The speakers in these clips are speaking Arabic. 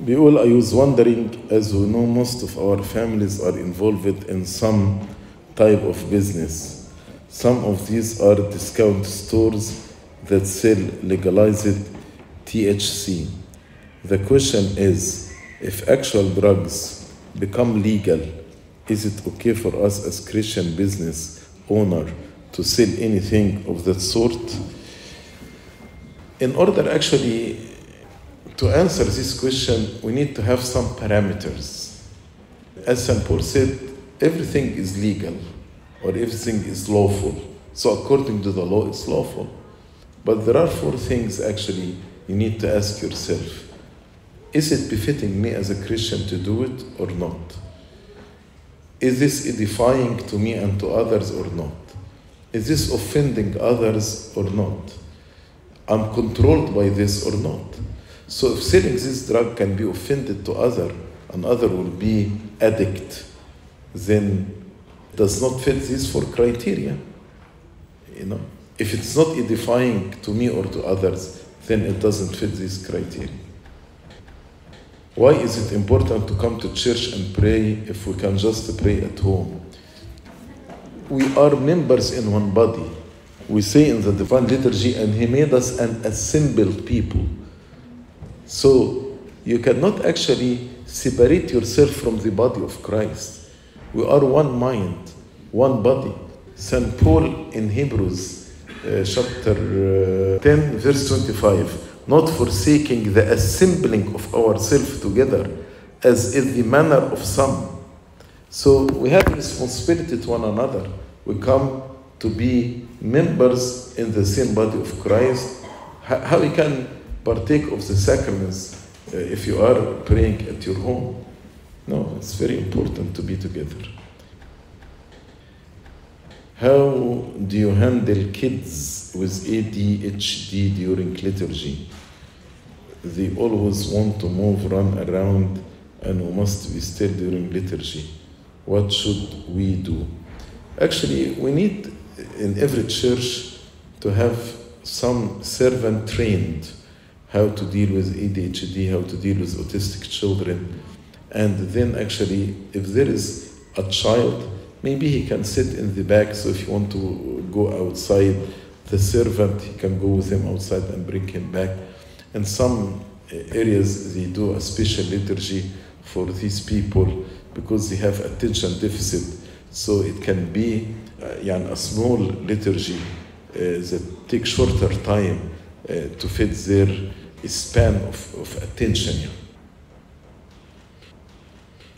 بيقول I was wondering as we know most of our families are involved in some type of business. Some of these are discount stores that sell legalized THC. The question is if actual drugs become legal, is it okay for us as Christian business owner to sell anything of that sort? In order actually to answer this question, we need to have some parameters. As St. Paul said, everything is legal or everything is lawful. So, according to the law, it's lawful. But there are four things actually you need to ask yourself Is it befitting me as a Christian to do it or not? Is this edifying to me and to others or not? Is this offending others or not? I'm controlled by this or not? So if selling this drug can be offended to other and other will be addict, then does not fit this for criteria. You know, if it's not edifying to me or to others, then it doesn't fit this criteria. Why is it important to come to church and pray if we can just pray at home? We are members in one body. We say in the divine liturgy, and He made us an assembled people. So you cannot actually separate yourself from the body of Christ. We are one mind, one body. St. Paul in Hebrews uh, chapter uh, 10, verse 25, not forsaking the assembling of ourselves together, as is the manner of some. So we have responsibility to one another. We come to be members in the same body of Christ. How, how we can partake of the sacraments uh, if you are praying at your home? No, it's very important to be together. How do you handle kids with ADHD during liturgy? They always want to move, run around, and we must be still during liturgy. What should we do? Actually, we need in every church to have some servant trained how to deal with ADHD, how to deal with autistic children. And then actually, if there is a child, maybe he can sit in the back. So if you want to go outside, the servant he can go with him outside and bring him back. In some eh, areas, they do a special liturgy for these people because they have attention deficit. So it can be uh, a small liturgy uh, that takes shorter time uh, to fit their span of, of attention.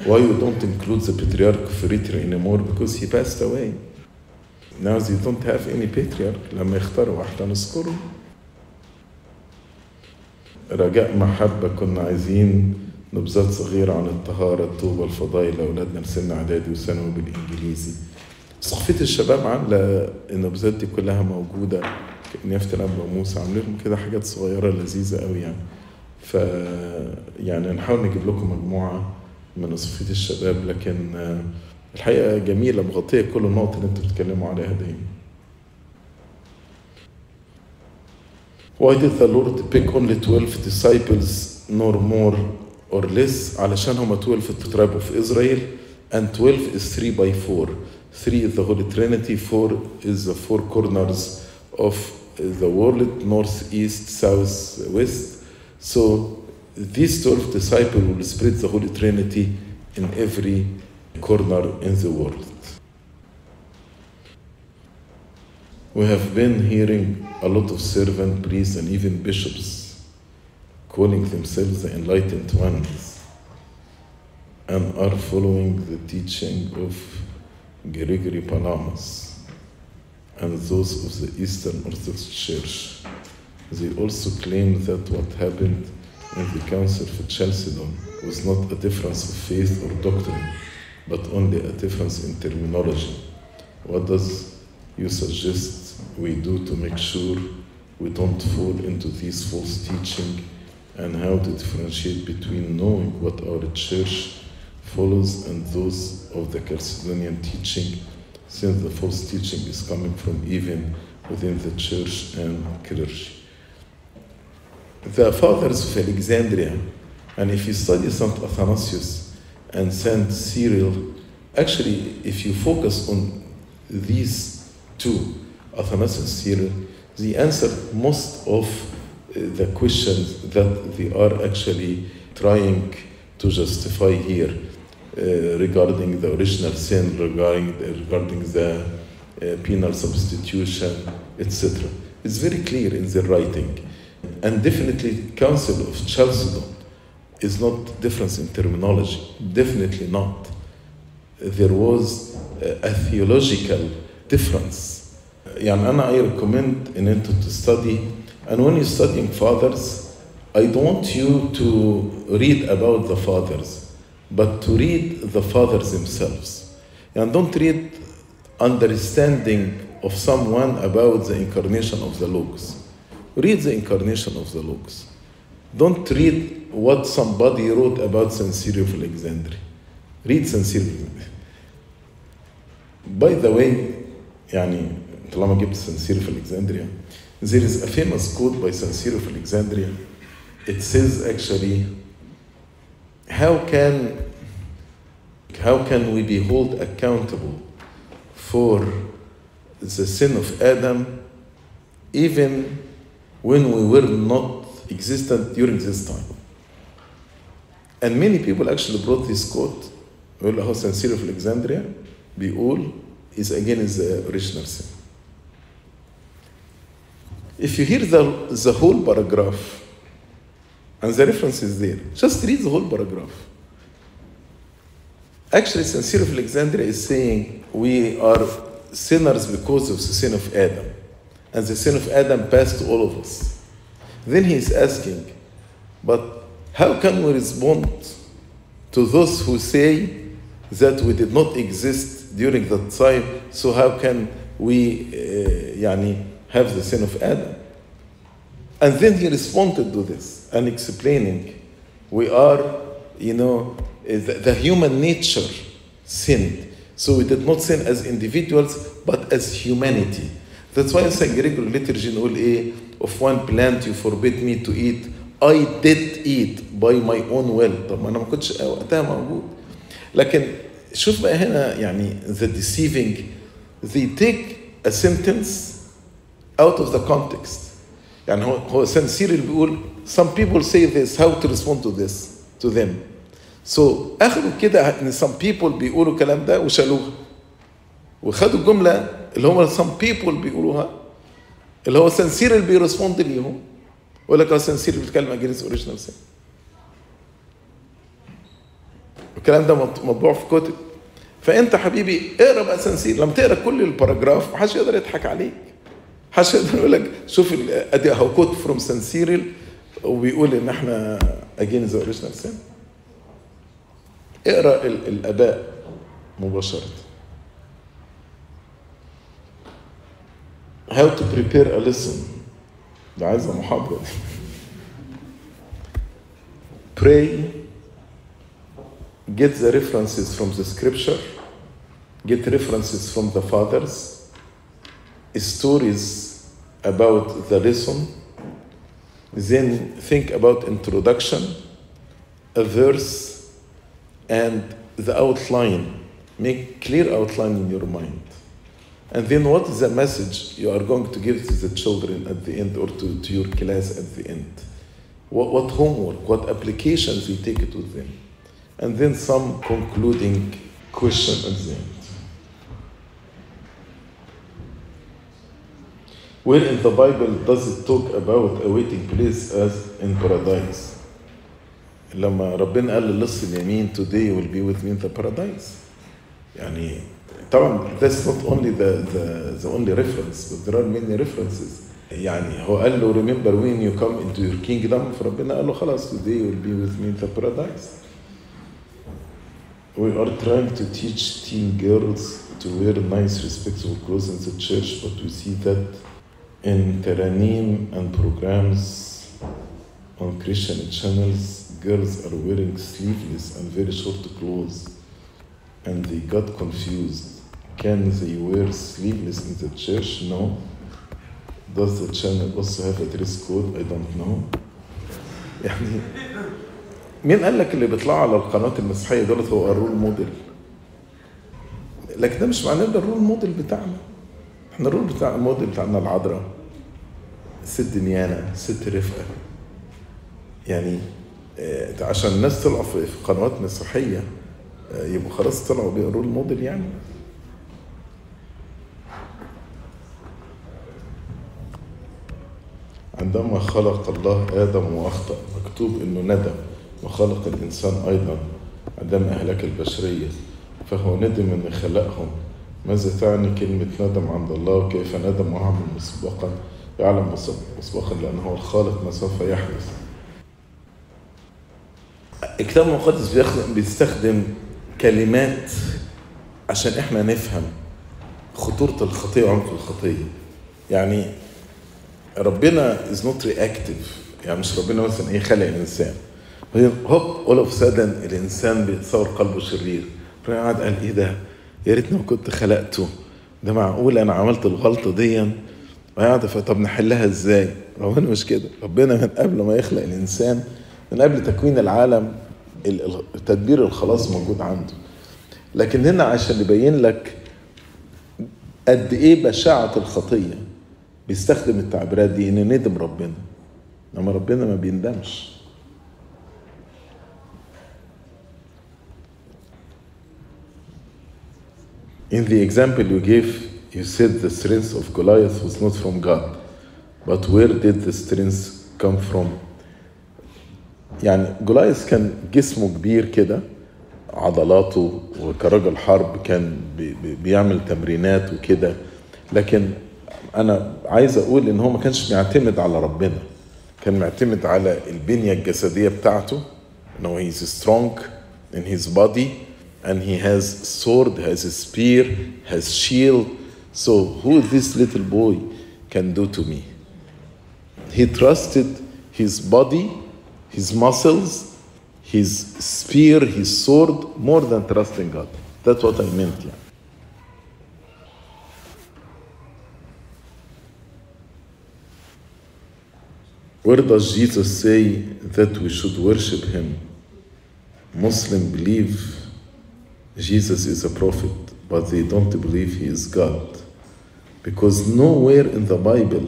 Why you don't include the patriarch of Eritrea anymore? Because he passed away. Now they don't have any patriarch. لما يختاروا واحدة نذكره. رجاء محبة كنا عايزين نبذات صغيرة عن الطهارة الطوبة الفضائل لأولادنا لسن إعدادي وثانوي بالإنجليزي. ثقافة الشباب عاملة النبذات دي كلها موجودة نيافة الأب موسى. عاملين لهم كده حاجات صغيرة لذيذة قوي يعني. ف يعني نحاول نجيب لكم مجموعة من صفية الشباب لكن الحقيقة جميلة مغطية كل النقط اللي أنتوا بتتكلموا عليها دايما Why did the Lord pick only 12 disciples nor more or less? علشان هم 12 في tribe of Israel and 12 is 3 by 4 3 is the Holy Trinity 4 is the four corners of the world north, east, south, west. So these 12 disciples will spread the Holy Trinity in every corner in the world. We have been hearing a lot of servant priests and even bishops calling themselves the enlightened ones and are following the teaching of Gregory Palamas and those of the Eastern Orthodox Church. They also claim that what happened in the Council of Chalcedon was not a difference of faith or doctrine, but only a difference in terminology. What does you suggest we do to make sure we don't fall into these false teaching and how to differentiate between knowing what our church follows and those of the Chalcedonian teaching since the false teaching is coming from even within the church and clergy. The fathers of Alexandria And if you study St. Athanasius and St. Cyril, actually, if you focus on these two, Athanasius and Cyril, they answer most of the questions that they are actually trying to justify here uh, regarding the original sin, regarding, regarding the uh, penal substitution, etc. It's very clear in their writing. And definitely, Council of Chalcedon is not difference in terminology. Definitely not. There was a theological difference. يعني أنا I recommend in it to study and when you're studying fathers I don't want you to read about the fathers but to read the fathers themselves and don't read understanding of someone about the incarnation of the logos read the incarnation of the logos don't read what somebody wrote about St. Cyril of Alexandria read St. Cyril by the way يعني طالما جبت St. Cyril of Alexandria there is a famous quote by St. Cyril of Alexandria it says actually how can how can we be held accountable for the sin of Adam even when we were not existent during this time? And many people actually brought this quote, Olahouse and Cyril of Alexandria, Be'ul is again is the original sin. If you hear the, the whole paragraph, and the reference is there. Just read the whole paragraph. Actually, St. Cyril of Alexandria is saying we are sinners because of the sin of Adam. And the sin of Adam passed to all of us. Then he is asking, but how can we respond to those who say that we did not exist during that time, so how can we uh, يعني, have the sin of Adam? And then he responded to this and explaining we are, you know, the, the human nature sinned. So we did not sin as individuals, but as humanity. That's why in St. Gregory liturgy نقول ايه of one plant you forbid me to eat I did eat by my own will طب ما انا ما كنتش وقتها موجود لكن شوف بقى هنا يعني the deceiving they take a sentence out of the context يعني هو هو سان سيريل بيقول some people say this. How to respond to this to them? So اخدوا كده إن some people بيقولوا الكلام ده وشالوها. وخدوا الجملة اللي هم some people بيقولوها اللي هو سان سيريل بي respond ليهم. يقول لك آه سان سيريل بيتكلم against original sin الكلام ده مطبوع في كتب. فأنت حبيبي اقرأ بقى سان سيريل لما تقرأ كل ال paragraph محدش يقدر يضحك عليك. يقدر يقول لك شوف أدي أهو quote from سان سيريل وبيقول إن إحنا against the original sin اقرأ الأداء مباشرة. How to prepare a lesson. ده عايزة محاضرة. Pray. Get the references from the scripture. Get references from the fathers. Stories about the lesson then think about introduction a verse and the outline. Make clear outline in your mind. And then what is the message you are going to give to the children at the end or to, to your class at the end? What, what homework what applications you take it with them? And then some concluding question at the end Where in the Bible does it talk about a waiting place as in paradise? لما ربنا قال للص اليمين today will be with me in the paradise. يعني طبعا that's not only the, the, the only reference but there are many references. يعني هو قال له remember when you come into your kingdom فربنا قال له خلاص today will be with me in the paradise. We are trying to teach teen girls to wear nice respectable clothes in the church but we see that in Teranim and programs on Christian channels, girls are wearing sleeveless and very short clothes, and they got confused. Can they wear sleeveless in the church? No. Does the channel also have a dress code? I don't know. يعني مين قال لك اللي بيطلعوا على القنوات المسيحيه دولت هو ال role model لكن ده مش معناه ده ال role model بتاعنا إحنا ال role بتاع الموديل بتاعنا العذراء الست نيانا الست رفقة. يعني آه، عشان الناس طلعوا في قنوات مسيحيه آه، يبقوا خلاص طلعوا role model يعني. عندما خلق الله آدم وأخطأ مكتوب إنه ندم. وخلق الإنسان أيضا عندما أهلك البشرية فهو ندم إن خلقهم. ماذا تعني كلمة ندم عند الله وكيف ندم وعمل مسبقا؟ يعلم مسبقا لأنه هو الخالق ما سوف يحدث. الكتاب المقدس بيستخدم كلمات عشان إحنا نفهم خطورة الخطية وعمق الخطية يعني ربنا is not reactive يعني مش ربنا مثلا إيه خلق الإنسان. هوب all of a sudden الإنسان بيتصور قلبه شرير. ربنا قعد قال إيه ده؟ يا ريتني ما كنت خلقته. ده معقول أنا عملت الغلطة دي؟ وقعد طب نحلها إزاي؟ ربنا مش كده. ربنا من قبل ما يخلق الإنسان من قبل تكوين العالم ال- ال- تدبير الخلاص موجود عنده. لكن هنا عشان يبين لك قد إيه بشاعة الخطية بيستخدم التعبيرات دي إن ندم ربنا. إنما ربنا ما بيندمش. In the example you gave, you said the strength of Goliath was not from God. But where did the strength come from? يعني جولايث كان جسمه كبير كده. عضلاته وكرجل حرب كان بي- بي- بيعمل تمرينات وكده. لكن أنا عايز أقول إن هو ما كانش بيعتمد على ربنا. كان معتمد على البنية الجسدية بتاعته. إن هو he's strong in his body. And he has sword has a spear has shield so who this little boy can do to me he trusted his body, his muscles, his spear, his sword, more than trusting God. That's what I meant. Yeah. Where does Jesus say that we should worship him? Muslim believe Jesus is a prophet, but they don't believe he is God. Because nowhere in the Bible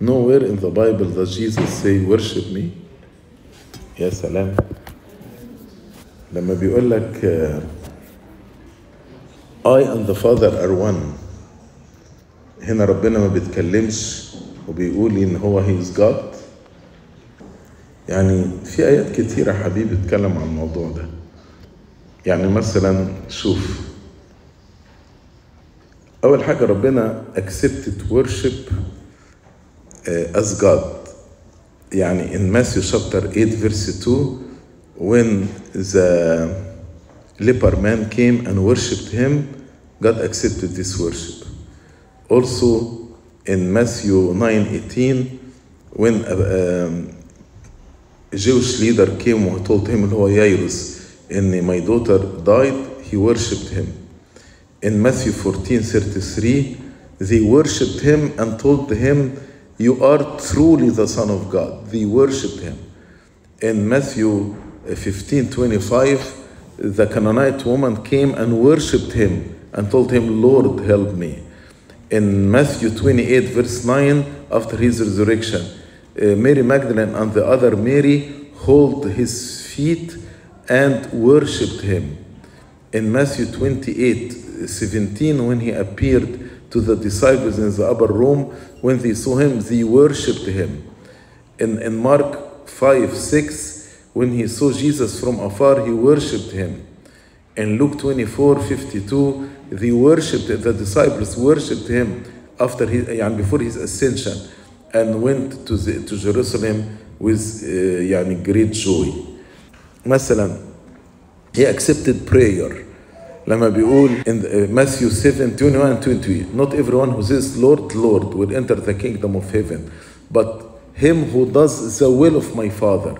Nowhere in the Bible does Jesus say worship me. يا سلام. لما بيقول لك آه، I and the Father are one. هنا ربنا ما بيتكلمش وبيقول ان هو he is God. يعني في آيات كتيرة حبيبي بتتكلم عن الموضوع ده. يعني مثلا شوف أول حاجة ربنا accepted worship uh, as God. يعني in Matthew chapter 8 verse 2 when the leper man came and worshipped him God accepted this worship. Also in Matthew 9:18 when a, um, a Jewish leader came and told him اللي هو and my daughter died, he worshipped him. In Matthew 14 33, they worshipped him and told him, You are truly the Son of God. They worshipped him. In Matthew 15 25, the Canaanite woman came and worshipped him and told him, Lord, help me. In Matthew 28, verse 9, after his resurrection, uh, Mary Magdalene and the other Mary hold his feet and worshipped him. In Matthew 28 17, when he appeared to the disciples in the upper room, when they saw him, they worshipped him. In, in Mark 5 6, when he saw Jesus from afar, he worshipped him. In Luke 24 52, they worshipped, the disciples worshipped him after his and before his ascension and went to, the, to Jerusalem with uh, great joy. مثلا he accepted prayer لما بيقول in the- Matthew 7 21 and 28 not everyone who says Lord Lord will enter the kingdom of heaven but him who does the will of my father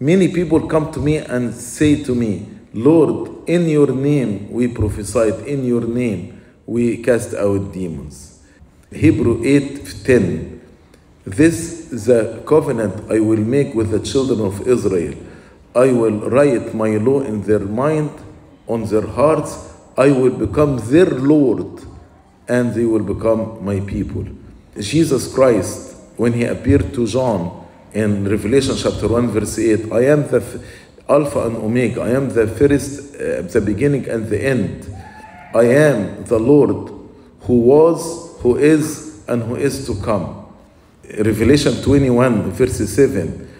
many people come to me and say to me Lord in your name we prophesied in your name we cast out demons Hebrew 8 10 this is the covenant I will make with the children of Israel I will write my law in their mind, on their hearts. I will become their Lord, and they will become my people. Jesus Christ, when he appeared to John in Revelation chapter 1, verse 8, I am the Alpha and Omega, I am the first, uh, the beginning and the end. I am the Lord who was, who is, and who is to come. Revelation 21, verse 7.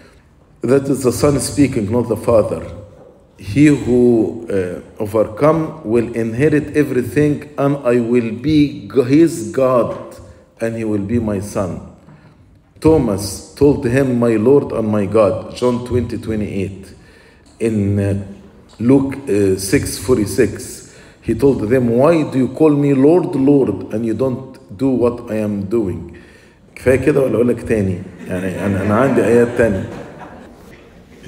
That is the Son speaking, not the Father. He who uh, overcome will inherit everything, and I will be his God, and he will be my son. Thomas told him, My Lord and my God, John 20, 28. In uh, Luke uh, 6, 46, he told them, Why do you call me Lord, Lord, and you don't do what I am doing? كفايه كده ولا اقول لك تاني؟ يعني انا انا عندي ايات تانية.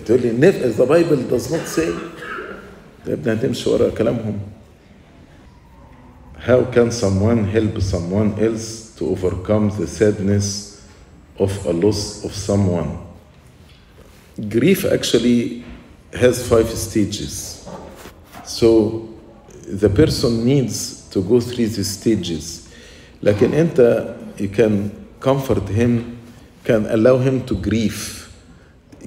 تقول لي if the Bible does not say يا ابني هتمشي ورا كلامهم. How can someone help someone else to overcome the sadness of a loss of someone? Grief actually has five stages. So the person needs to go through these stages. لكن انت you can comfort him, can allow him to grieve.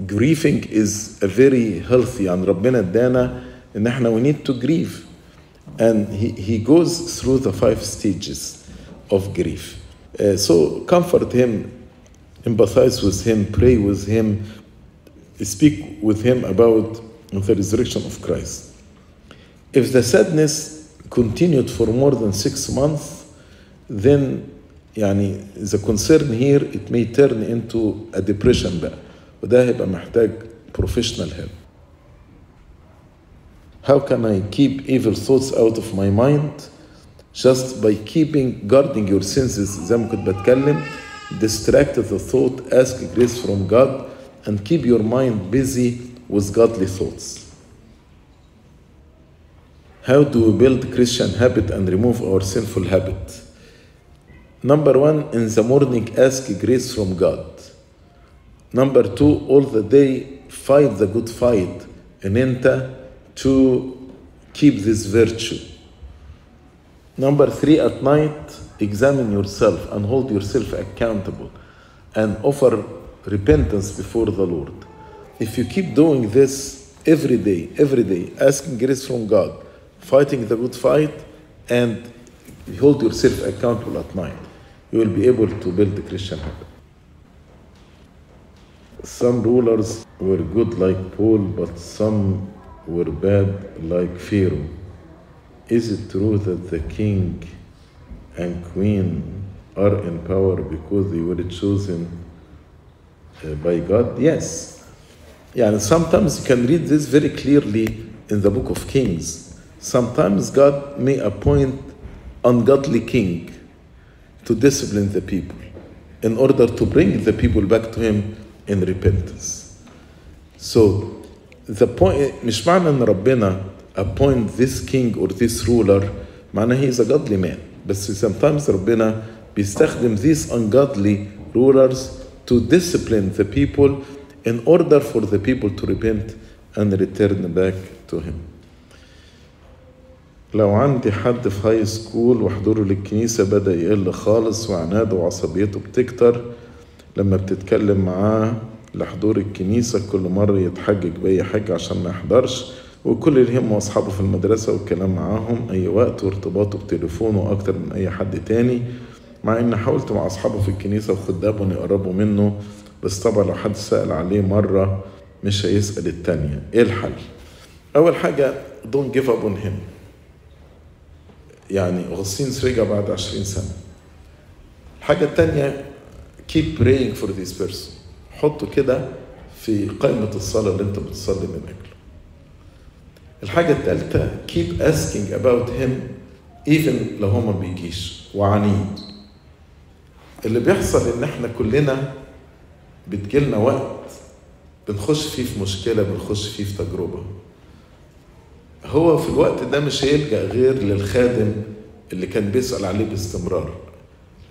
Grieving is a very healthy and ربنا ادانا ان احنا we need to grieve. And he, he goes through the five stages of grief. Uh, so comfort him, empathize with him, pray with him, speak with him about the resurrection of Christ. If the sadness continued for more than six months, then يعني the concern here it may turn into a depression بقى وده هيبقى محتاج professional help. How can I keep evil thoughts out of my mind? Just by keeping guarding your senses زي ما كنت بتكلم distract the thought ask grace from God and keep your mind busy with godly thoughts. How do we build Christian habit and remove our sinful habit? Number one, in the morning, ask grace from God. Number two, all the day, fight the good fight. And enter to keep this virtue. Number three, at night, examine yourself and hold yourself accountable and offer repentance before the Lord. If you keep doing this every day, every day, asking grace from God, fighting the good fight, and hold yourself accountable at night, you will be able to build the Christian habit. Some rulers were good like Paul, but some were bad like Pharaoh. Is it true that the king and queen are in power because they were chosen uh, by God? Yes. Yeah, and sometimes you can read this very clearly in the book of Kings. Sometimes God may appoint ungodly king to discipline the people in order to bring the people back to him in repentance. So the point مش معنى ان ربنا appoint this king or this ruler معناه he is a godly man بس sometimes ربنا بيستخدم these ungodly rulers to discipline the people in order for the people to repent and return back to him. لو عندي حد في هاي سكول وحضوره للكنيسة بدأ يقل خالص وعناده وعصبيته بتكتر لما بتتكلم معاه لحضور الكنيسة كل مرة يتحجج بأي حاجة عشان ما يحضرش وكل اللي يهمه أصحابه في المدرسة والكلام معاهم أي وقت وارتباطه بتليفونه أكتر من أي حد تاني مع إن حاولت مع أصحابه في الكنيسة وخدامهم يقربوا منه بس طبعا لو حد سأل عليه مرة مش هيسأل التانية. إيه الحل؟ أول حاجة don't give up on him. يعني أغسطينوس رجع بعد عشرين سنة. الحاجة التانية keep praying for this person. حطه كده في قائمة الصلاة اللي أنت بتصلي من أجله الحاجة الثالثة keep asking about him even لو هو ما بيجيش. وعنيد اللي بيحصل إن إحنا كلنا بتجيلنا وقت بنخش فيه في مشكلة بنخش فيه في تجربة. هو في الوقت ده مش هيلجأ غير للخادم اللي كان بيسأل عليه باستمرار.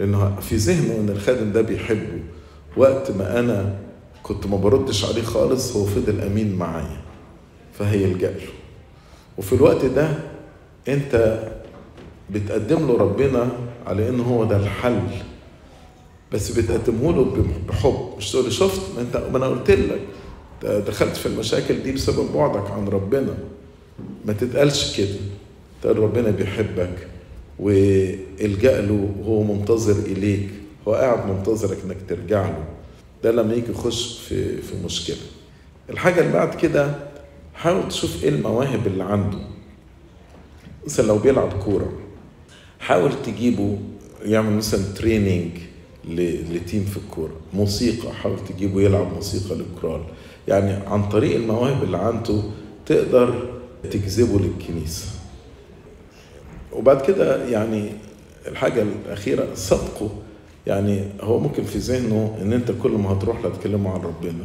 لأنه في ذهنه إن الخادم ده بيحبه. وقت ما أنا كنت ما بردش عليه خالص هو فضل أمين معايا. فهيلجأ له. وفي الوقت ده أنت بتقدم له ربنا على إن هو ده الحل. بس بتقدمه له بحب. مش تقول شفت؟ ما أنت ما أنا قلت لك. دخلت في المشاكل دي بسبب بعدك عن ربنا. ما تتقالش كده. تقول ربنا بيحبك. والجأ له وهو منتظر إليك هو قاعد منتظرك إنك ترجع له. ده لما يجي يخش في في مشكلة. الحاجة اللي بعد كده حاول تشوف إيه المواهب اللي عنده. مثلا لو بيلعب كورة حاول تجيبه يعمل مثلا training ل team في الكورة. موسيقى حاول تجيبه يلعب موسيقى للكورال يعني عن طريق المواهب اللي عنده تقدر تجذبه للكنيسة. وبعد كده يعني الحاجة الأخيرة صدقه. يعني هو ممكن في ذهنه إن أنت كل ما هتروح له عن ربنا.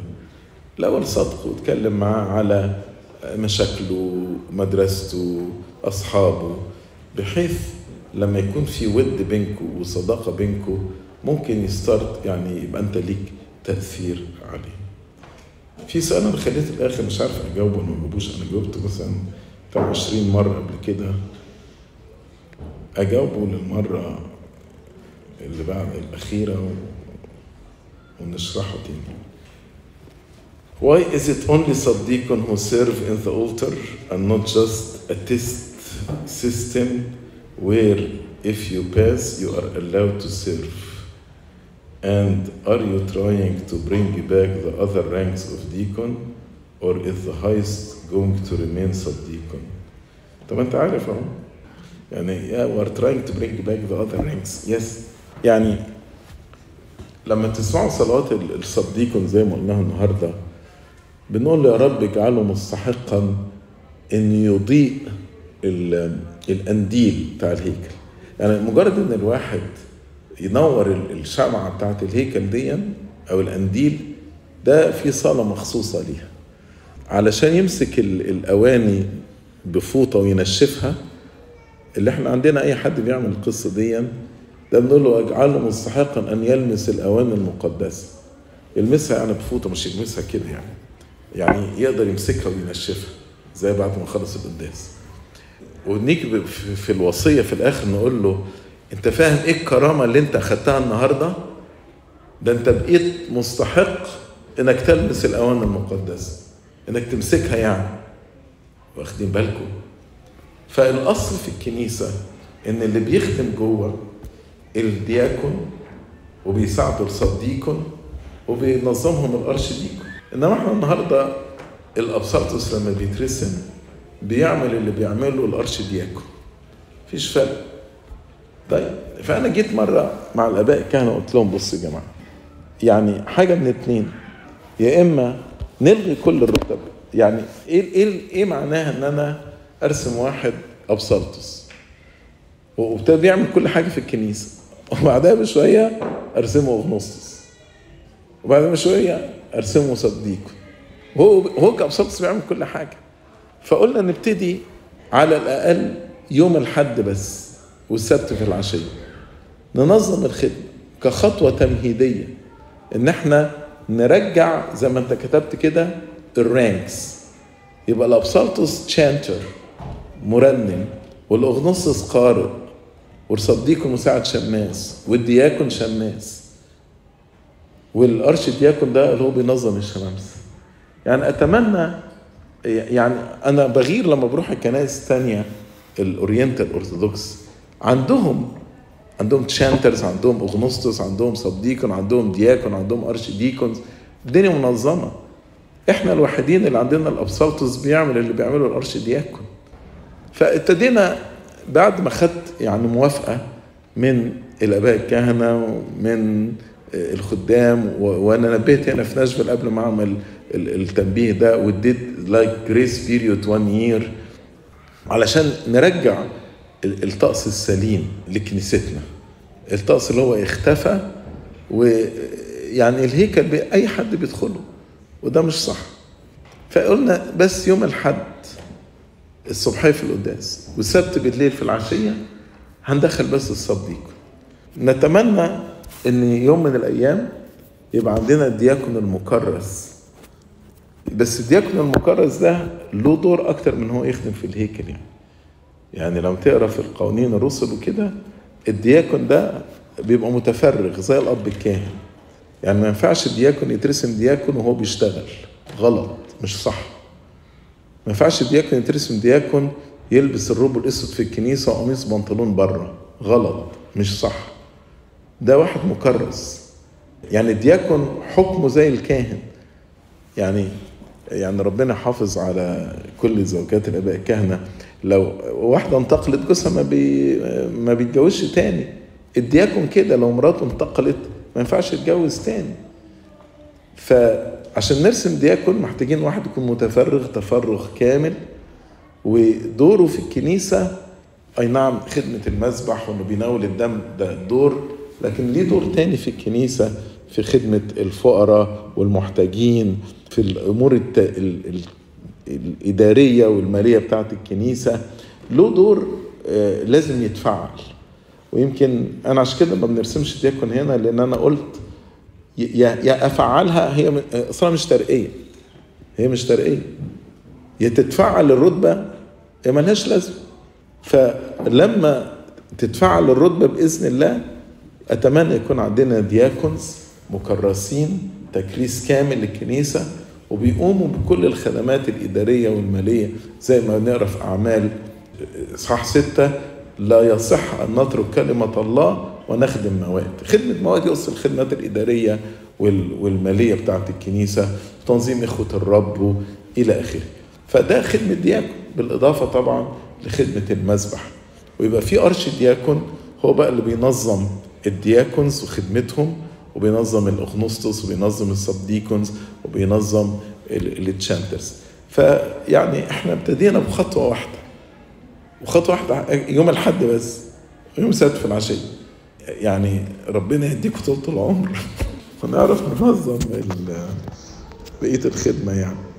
الأول صدقه وتكلم معاه على مشاكله مدرسته أصحابه بحيث لما يكون في ود بينكم وصداقة بينكم ممكن يستارت يعني يبقى أنت ليك تأثير عليه. في سؤال أنا خليت الآخر مش عارف أجاوبه ولا ما اجاوبوش أنا جاوبته مثلا بتاع 20 مرة قبل كده. اجاوبه للمره اللي بعد الاخيره و... ونشرحه تاني Why is it only صديقون who serve in the altar and not just a test system where if you pass you are allowed to serve? And are you trying to bring back the other ranks of deacon or is the highest going to remain sub-deacon? طب انت عارف اهو يعني yeah, we are trying to bring back the other ranks yes. يعني لما تسمعوا صلوات الصديقون زي ما قلناها النهارده بنقول يا رب اجعله مستحقا إن يضيء القنديل بتاع الهيكل. يعني مجرد إن الواحد ينور الشمعة بتاعت الهيكل دي أو القنديل ده في صالة مخصوصة ليها. علشان يمسك الأواني بفوطة وينشفها اللي إحنا عندنا أي حد بيعمل القصة دي ده بنقول له اجعله مستحقا أن يلمس الأواني المقدسة. يلمسها يعني بفوطة مش يلمسها كده يعني. يعني يقدر يمسكها وينشفها زي بعد ما خلص القداس. ونيجي في الوصية في الآخر نقول له أنت فاهم إيه الكرامة اللي أنت أخدتها النهاردة؟ ده أنت بقيت مستحق إنك تلمس الاواني المقدسة إنك تمسكها يعني. واخدين بالكم؟ فالاصل في الكنيسة إن اللي بيخدم جوه الدياكون وبيساعدوا الصديقون وبينظمهم الارشديكون إنما إحنا النهارده الابساطس لما بيترسم بيعمل اللي بيعمله الارشدياكون مفيش فرق. طيب فأنا جيت مرة مع الأباء الكهنه قلت لهم بصوا يا جماعة يعني حاجة من اتنين يا إما نلغي كل الرتب. يعني إيه إيه إيه معناها إن أنا أرسم واحد ابسلطس وابتدى بيعمل كل حاجة في الكنيسة. وبعدها بشوية أرسمه اغنسطس وبعدها بشوية أرسمه صديق وهو هو كابسلطس بيعمل كل حاجة. فقلنا نبتدي على الأقل يوم الحد بس والسبت في العشية. ننظم الخدمة كخطوة تمهيدية إن إحنا نرجع زي ما أنت كتبت كده ال ranks يبقى الابسلطس chanter مرنم والاغنسطس قارئ وال subdeacon مساعد شماس وال deacon شماس وال archdeacon ده اللي هو بينظم الشمامسه يعني أتمنى يعني أنا بغير لما بروح الكنائس الثانية ال Oriental Orthodox عندهم عندهم chanters عندهم اغنسطس عندهم subdeacon عندهم deacon عندهم archdeacons. الدنيا منظمة. إحنا الوحيدين اللي عندنا الابسلطس بيعمل اللي بيعمله ال archdeacon فابتدينا بعد ما خدت يعني موافقة من الأباء الكهنة ومن الخدام وأنا نبهت هنا في ناشفيل قبل ما أعمل التنبيه ده واديت like grace period 1 year علشان نرجع الطقس السليم لكنيستنا. الطقس اللي هو اختفى ويعني الهيكل اي حد بيدخله وده مش صح. فقلنا بس يوم الحد الصبحية في القداس والسبت بالليل في العشية هندخل بس الصديق نتمنى إن يوم من الأيام يبقى عندنا الدياكون المكرس. بس الدياكون المكرس ده له دور أكتر من هو يخدم في الهيكل يعني. يعني لو تقرأ في القوانين الرسل وكده الدياكون ده بيبقى متفرغ زي الأب الكاهن. يعني ما ينفعش الدياكون يترسم دياكون وهو بيشتغل. غلط مش صح. ما ينفعش الدياكون يترسم دياكون يلبس الروب الأسود في الكنيسة وقميص بنطلون بره. غلط. مش صح. ده واحد مكرس. يعني الدياكون حكمه زي الكاهن. يعني يعني ربنا حافظ على كل زوجات الآباء الكهنة. لو واحدة انتقلت جوزها ما بي ما بيتجوزش تاني. الدياكون كده. لو مراته انتقلت ما ينفعش يتجوز تاني. فعشان نرسم دياكون محتاجين واحد يكون متفرغ تفرغ كامل ودوره في الكنيسة. أي نعم خدمة المسبح وإنه بيناول الدم ده دور لكن ليه دور تاني في الكنيسة؟ في خدمة الفقراء والمحتاجين في الأمور الت... ال... ال... الإدارية والمالية بتاعة الكنيسة. له دور آه لازم يتفعل. ويمكن أنا عشان كده ما بنرسمش دياكون هنا لأن أنا قلت يا أفعلها هي أصلا مش ترقية. هي مش ترقية. يا تتفعل الرتبة يا ملهاش لازمة. فلما تتفعل الرتبة بإذن الله أتمنى يكون عندنا دياكونز مكرسين تكريس كامل للكنيسة وبيقوموا بكل الخدمات الإدارية والمالية زي ما نقرا في أعمال إصحاح ستة لا يصح أن نترك كلمة الله ونخدم مواد. خدمة مواد يقصد الخدمات الإدارية والمالية بتاعة الكنيسة تنظيم إخوة الرب إلى آخره. فده خدمة deacon بالإضافة طبعا لخدمة المذبح. ويبقى في archdeacon هو بقى اللي بينظم ال deacons وخدمتهم وبينظم الأغنسطس وبينظم ال subdeacons وبينظم ال chanters. فيعني إحنا ابتدينا بخطوة واحدة. وخطوة واحدة يوم الحد بس يوم السبت في العشية. يعني ربنا يديكم طول العمر. ونعرف ننظم بقية الخدمة يعني.